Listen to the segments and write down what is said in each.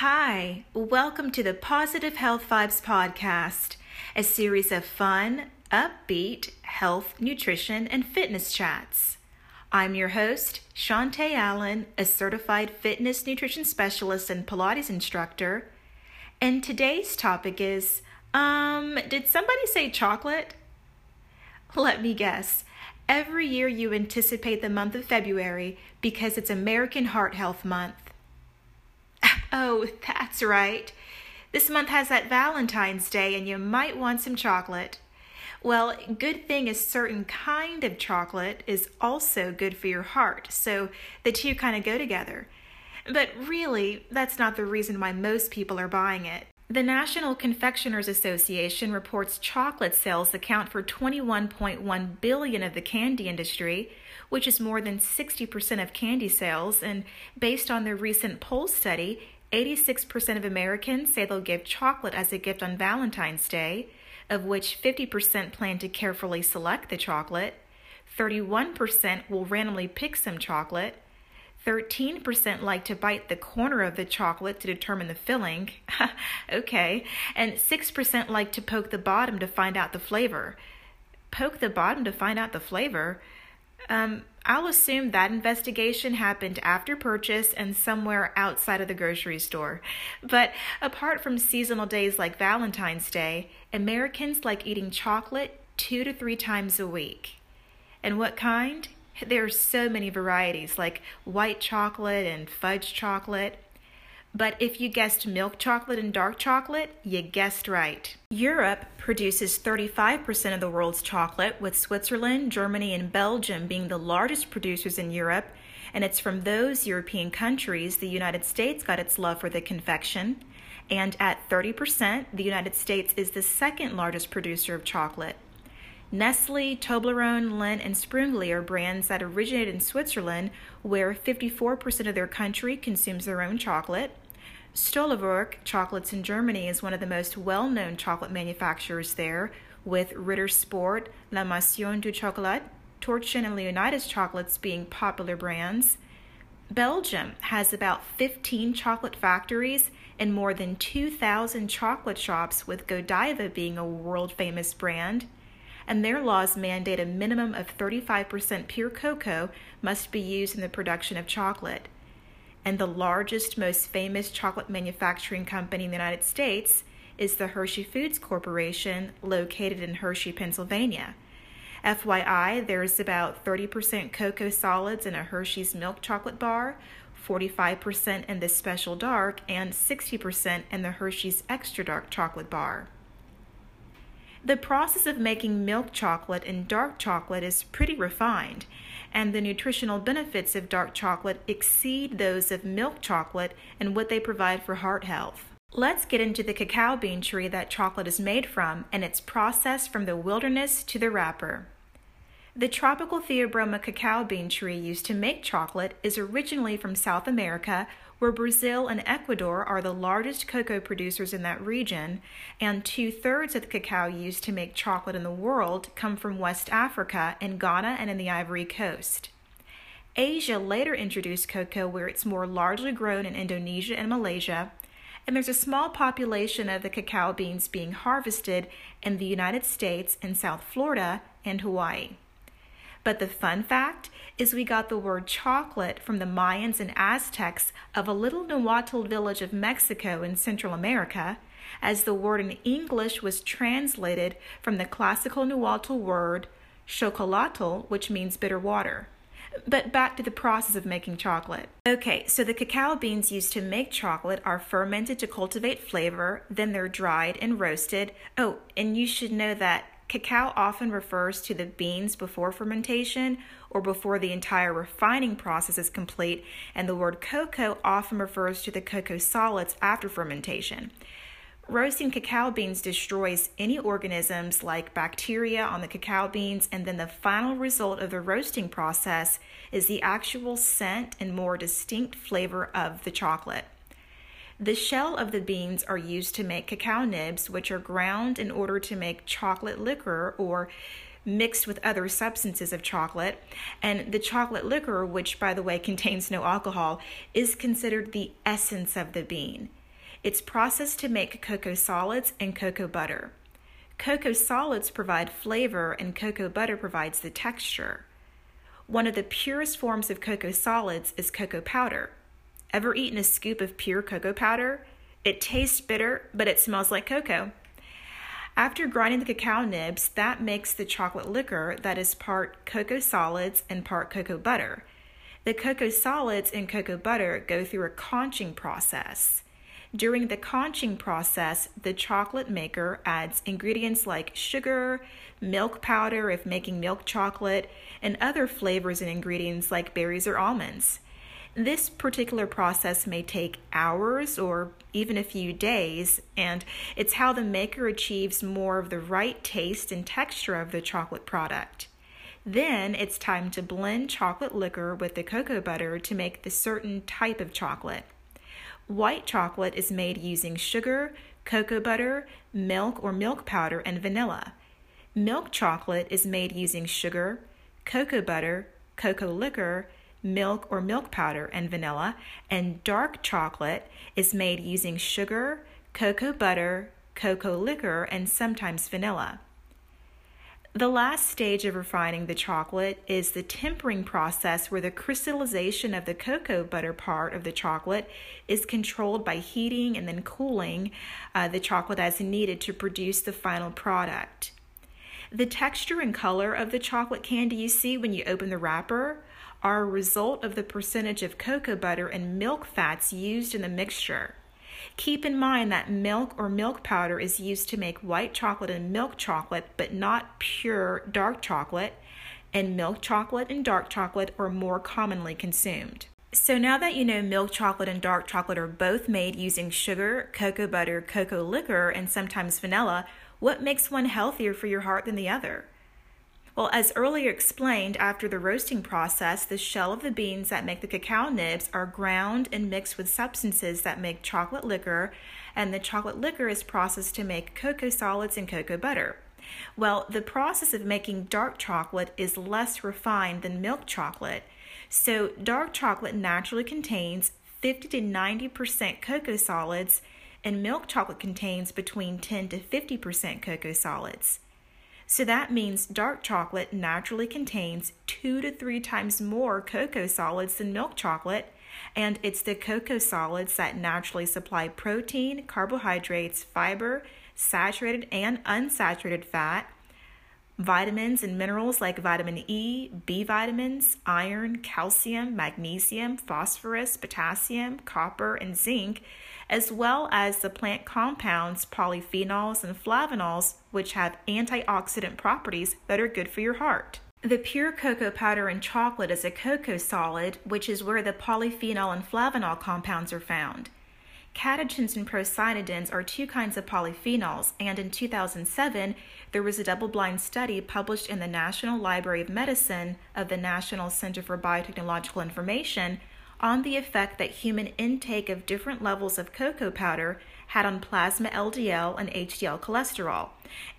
Hi, welcome to the Positive Health Vibes Podcast, a series of fun, upbeat health, nutrition, and fitness chats. I'm your host, Chantay Allen, a certified fitness nutrition specialist and Pilates instructor. And today's topic is um, did somebody say chocolate? Let me guess. Every year you anticipate the month of February because it's American Heart Health Month. Oh, that's right. This month has that Valentine's Day, and you might want some chocolate. Well, good thing a certain kind of chocolate is also good for your heart, so the two kind of go together. But really, that's not the reason why most people are buying it. The National Confectioners Association reports chocolate sales account for 21.1 billion of the candy industry, which is more than 60% of candy sales, and based on their recent poll study, 86% of Americans say they'll give chocolate as a gift on Valentine's Day, of which 50% plan to carefully select the chocolate, 31% will randomly pick some chocolate, 13% like to bite the corner of the chocolate to determine the filling. okay. And 6% like to poke the bottom to find out the flavor. Poke the bottom to find out the flavor? Um, I'll assume that investigation happened after purchase and somewhere outside of the grocery store. But apart from seasonal days like Valentine's Day, Americans like eating chocolate two to three times a week. And what kind? There are so many varieties like white chocolate and fudge chocolate. But if you guessed milk chocolate and dark chocolate, you guessed right. Europe produces 35% of the world's chocolate, with Switzerland, Germany, and Belgium being the largest producers in Europe. And it's from those European countries the United States got its love for the confection. And at 30%, the United States is the second largest producer of chocolate. Nestle, Toblerone, Lindt, and Sprüngli are brands that originated in Switzerland, where 54% of their country consumes their own chocolate. Stollwerck Chocolates in Germany is one of the most well known chocolate manufacturers there, with Ritter Sport, La Maison du Chocolat, Torchen, and Leonidas chocolates being popular brands. Belgium has about 15 chocolate factories and more than 2,000 chocolate shops, with Godiva being a world famous brand. And their laws mandate a minimum of 35% pure cocoa must be used in the production of chocolate and the largest, most famous chocolate manufacturing company in the United States is the Hershey Foods Corporation, located in Hershey, Pennsylvania. FYI, there's about 30% cocoa solids in a Hershey's milk chocolate bar, 45% in the special dark, and 60% in the Hershey's extra dark chocolate bar. The process of making milk chocolate and dark chocolate is pretty refined, and the nutritional benefits of dark chocolate exceed those of milk chocolate and what they provide for heart health. Let's get into the cacao bean tree that chocolate is made from and its process from the wilderness to the wrapper. The tropical Theobroma cacao bean tree used to make chocolate is originally from South America, where Brazil and Ecuador are the largest cocoa producers in that region, and two thirds of the cacao used to make chocolate in the world come from West Africa in Ghana and in the Ivory Coast. Asia later introduced cocoa where it's more largely grown in Indonesia and Malaysia, and there's a small population of the cacao beans being harvested in the United States and South Florida and Hawaii. But the fun fact is we got the word chocolate from the Mayans and Aztecs of a little Nahuatl village of Mexico in Central America, as the word in English was translated from the classical Nahuatl word chocolatl, which means bitter water. But back to the process of making chocolate. Okay, so the cacao beans used to make chocolate are fermented to cultivate flavor, then they're dried and roasted. Oh, and you should know that Cacao often refers to the beans before fermentation or before the entire refining process is complete, and the word cocoa often refers to the cocoa solids after fermentation. Roasting cacao beans destroys any organisms like bacteria on the cacao beans, and then the final result of the roasting process is the actual scent and more distinct flavor of the chocolate. The shell of the beans are used to make cacao nibs, which are ground in order to make chocolate liquor or mixed with other substances of chocolate. And the chocolate liquor, which by the way contains no alcohol, is considered the essence of the bean. It's processed to make cocoa solids and cocoa butter. Cocoa solids provide flavor, and cocoa butter provides the texture. One of the purest forms of cocoa solids is cocoa powder. Ever eaten a scoop of pure cocoa powder? It tastes bitter, but it smells like cocoa. After grinding the cacao nibs, that makes the chocolate liquor that is part cocoa solids and part cocoa butter. The cocoa solids and cocoa butter go through a conching process. During the conching process, the chocolate maker adds ingredients like sugar, milk powder if making milk chocolate, and other flavors and ingredients like berries or almonds. This particular process may take hours or even a few days, and it's how the maker achieves more of the right taste and texture of the chocolate product. Then it's time to blend chocolate liquor with the cocoa butter to make the certain type of chocolate. White chocolate is made using sugar, cocoa butter, milk or milk powder, and vanilla. Milk chocolate is made using sugar, cocoa butter, cocoa liquor, milk or milk powder, and vanilla. And dark chocolate is made using sugar, cocoa butter, cocoa liquor, and sometimes vanilla. The last stage of refining the chocolate is the tempering process, where the crystallization of the cocoa butter part of the chocolate is controlled by heating and then cooling uh, the chocolate as needed to produce the final product. The texture and color of the chocolate candy you see when you open the wrapper are a result of the percentage of cocoa butter and milk fats used in the mixture. Keep in mind that milk or milk powder is used to make white chocolate and milk chocolate, but not pure dark chocolate, and milk chocolate and dark chocolate are more commonly consumed. So now that you know milk chocolate and dark chocolate are both made using sugar, cocoa butter, cocoa liquor, and sometimes vanilla, what makes one healthier for your heart than the other? Well, as earlier explained, after the roasting process, the shell of the beans that make the cacao nibs are ground and mixed with substances that make chocolate liquor, and the chocolate liquor is processed to make cocoa solids and cocoa butter. Well, the process of making dark chocolate is less refined than milk chocolate. So, dark chocolate naturally contains 50 to 90% cocoa solids, and milk chocolate contains between 10 to 50% cocoa solids. So that means dark chocolate naturally contains two to three times more cocoa solids than milk chocolate, and it's the cocoa solids that naturally supply protein, carbohydrates, fiber, saturated and unsaturated fat, vitamins and minerals like vitamin E, B vitamins, iron, calcium, magnesium, phosphorus, potassium, copper, and zinc as well as the plant compounds polyphenols and flavanols, which have antioxidant properties that are good for your heart. The pure cocoa powder in chocolate is a cocoa solid, which is where the polyphenol and flavanol compounds are found. Catechins and procyanidins are two kinds of polyphenols, and in 2007, there was a double blind study published in the National Library of Medicine of the National Center for Biotechnological Information on the effect that human intake of different levels of cocoa powder had on plasma LDL and HDL cholesterol.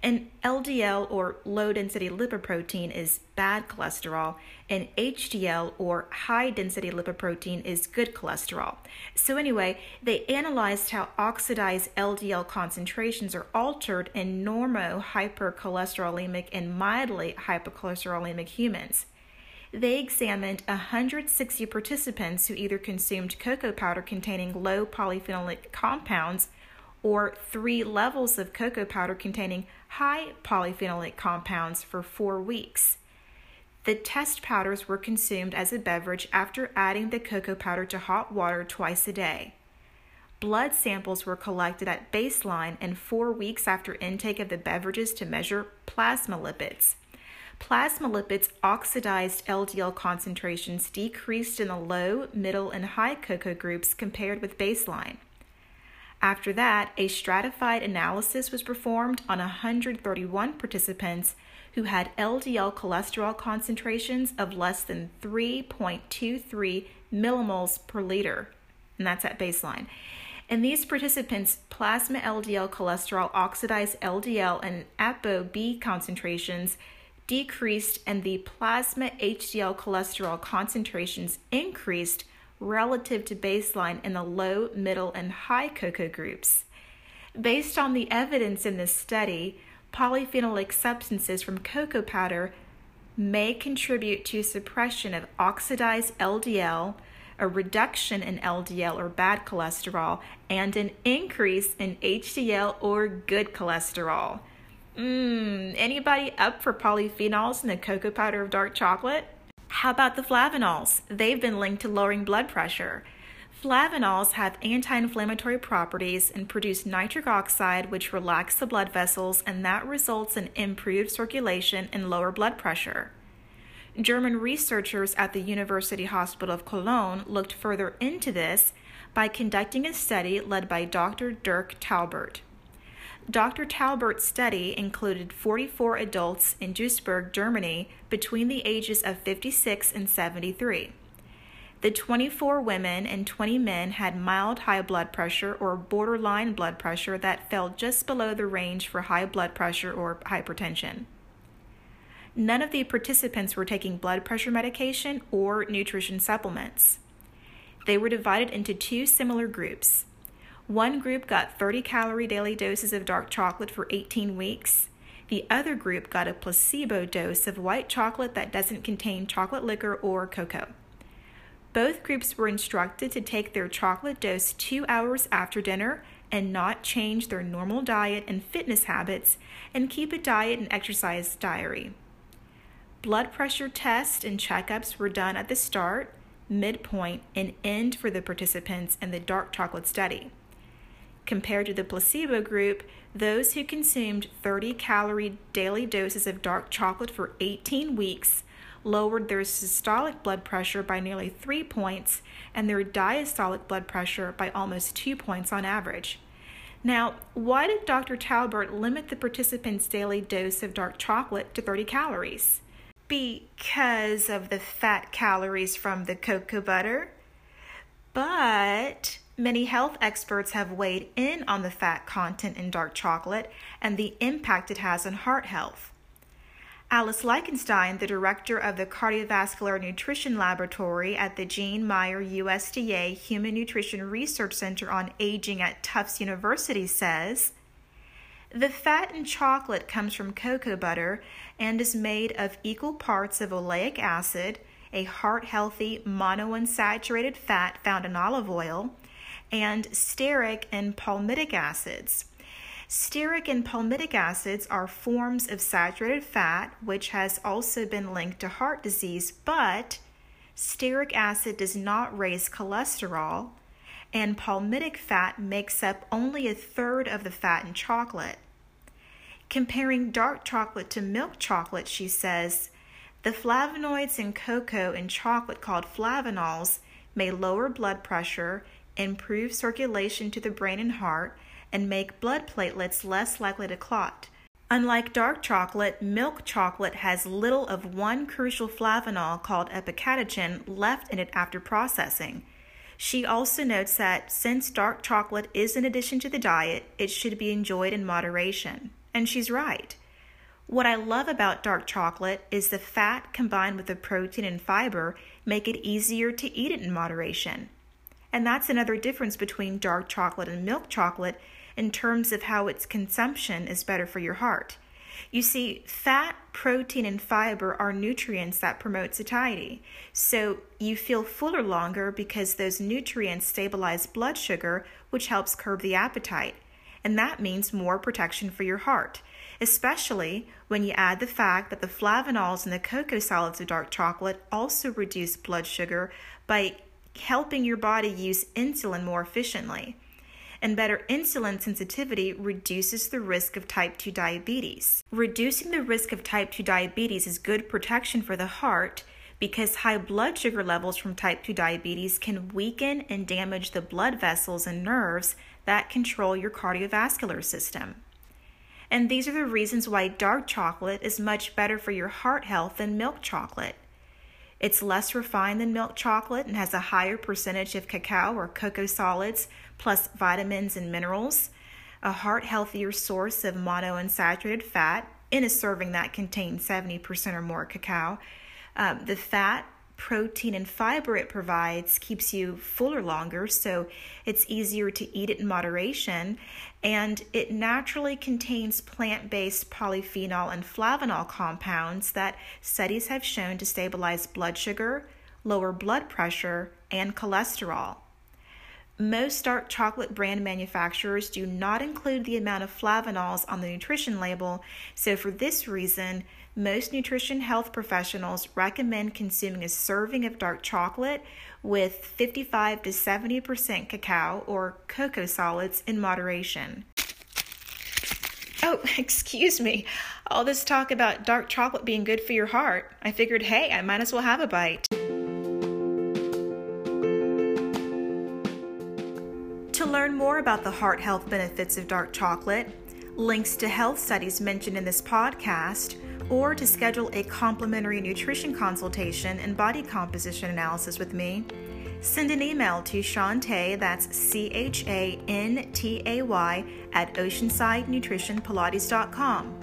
And LDL or low density lipoprotein is bad cholesterol, and HDL or high density lipoprotein is good cholesterol. So, anyway, they analyzed how oxidized LDL concentrations are altered in normo hypercholesterolemic and mildly hypercholesterolemic humans they examined 160 participants who either consumed cocoa powder containing low polyphenolic compounds or three levels of cocoa powder containing high polyphenolic compounds for four weeks. The test powders were consumed as a beverage after adding the cocoa powder to hot water twice a day. Blood samples were collected at baseline and four weeks after intake of the beverages to measure plasma lipids. Plasma lipids oxidized LDL concentrations decreased in the low, middle, and high cocoa groups compared with baseline. After that, a stratified analysis was performed on 131 participants who had LDL cholesterol concentrations of less than 3.23 millimoles per liter, and that's at baseline. In these participants, plasma LDL cholesterol, oxidized LDL, and ApoB concentrations decreased and the plasma HDL cholesterol concentrations increased relative to baseline in the low, middle, and high cocoa groups. Based on the evidence in this study, polyphenolic substances from cocoa powder may contribute to suppression of oxidized LDL, a reduction in LDL or bad cholesterol, and an increase in HDL or good cholesterol. Mmm, anybody up for polyphenols in the cocoa powder of dark chocolate? How about the flavanols? They've been linked to lowering blood pressure. Flavanols have anti inflammatory properties and produce nitric oxide, which relaxes the blood vessels, and that results in improved circulation and lower blood pressure. German researchers at the University Hospital of Cologne looked further into this by conducting a study led by Dr. Dirk Taubert. Dr. Taubert's study included 44 adults in Duisburg, Germany, between the ages of 56 and 73. The 24 women and 20 men had mild high blood pressure or borderline blood pressure that fell just below the range for high blood pressure or hypertension. None of the participants were taking blood pressure medication or nutrition supplements. They were divided into two similar groups. One group got 30 calorie daily doses of dark chocolate for 18 weeks. The other group got a placebo dose of white chocolate that doesn't contain chocolate liquor or cocoa. Both groups were instructed to take their chocolate dose two hours after dinner and not change their normal diet and fitness habits and keep a diet and exercise diary. Blood pressure tests and checkups were done at the start, midpoint, and end for the participants in the dark chocolate study. Compared to the placebo group, those who consumed 30 calorie daily doses of dark chocolate for 18 weeks lowered their systolic blood pressure by nearly three points and their diastolic blood pressure by almost two points on average. Now, why did Dr. Taubert limit the participants' daily dose of dark chocolate to 30 calories? Because of the fat calories from the cocoa butter. But many health experts have weighed in on the fat content in dark chocolate and the impact it has on heart health. Alice Lichtenstein, the director of the Cardiovascular Nutrition Laboratory at the Jean Mayer USDA Human Nutrition Research Center on Aging at Tufts University, says The fat in chocolate comes from cocoa butter and is made of equal parts of oleic acid, a heart healthy monounsaturated fat found in olive oil, and stearic and palmitic acids. Stearic and palmitic acids are forms of saturated fat, which has also been linked to heart disease, but stearic acid does not raise cholesterol, and palmitic fat makes up only a third of the fat in chocolate. Comparing dark chocolate to milk chocolate, she says, the flavonoids in cocoa and chocolate called flavanols may lower blood pressure, improve circulation to the brain and heart, and make blood platelets less likely to clot. Unlike dark chocolate, milk chocolate has little of one crucial flavanol called epicatechin left in it after processing. She also notes that since dark chocolate is an addition to the diet, it should be enjoyed in moderation. And she's right. What I love about dark chocolate is the fat combined with the protein and fiber make it easier to eat it in moderation. And that's another difference between dark chocolate and milk chocolate in terms of how its consumption is better for your heart. You see, fat, protein, and fiber are nutrients that promote satiety. So you feel fuller longer because those nutrients stabilize blood sugar, which helps curb the appetite. And that means more protection for your heart, especially when you add the fact that the flavanols in the cocoa solids of dark chocolate also reduce blood sugar by helping your body use insulin more efficiently and better insulin sensitivity reduces the risk of type 2 diabetes. Reducing the risk of type 2 diabetes is good protection for the heart because high blood sugar levels from type 2 diabetes can weaken and damage the blood vessels and nerves that control your cardiovascular system. And these are the reasons why dark chocolate is much better for your heart health than milk chocolate. It's less refined than milk chocolate and has a higher percentage of cacao or cocoa solids, plus vitamins and minerals, a heart healthier source of monounsaturated fat in a serving that contains 70% or more cacao. Um, the fat, protein and fiber it provides keeps you fuller longer, so it's easier to eat it in moderation. And it naturally contains plant based polyphenol and flavanol compounds that studies have shown to stabilize blood sugar, lower blood pressure, and cholesterol. Most dark chocolate brand manufacturers do not include the amount of flavanols on the nutrition label, so for this reason, most nutrition health professionals recommend consuming a serving of dark chocolate with 55 to 70% cacao or cocoa solids in moderation. Oh, excuse me. All this talk about dark chocolate being good for your heart. I figured, hey, I might as well have a bite. To learn more about the heart health benefits of dark chocolate, links to health studies mentioned in this podcast, or to schedule a complimentary nutrition consultation and body composition analysis with me, send an email to Chantay, that's C H A N T A Y, at oceansidenutritionpilates.com.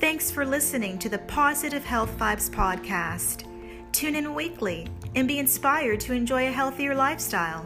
Thanks for listening to the Positive Health Vibes podcast. Tune in weekly and be inspired to enjoy a healthier lifestyle.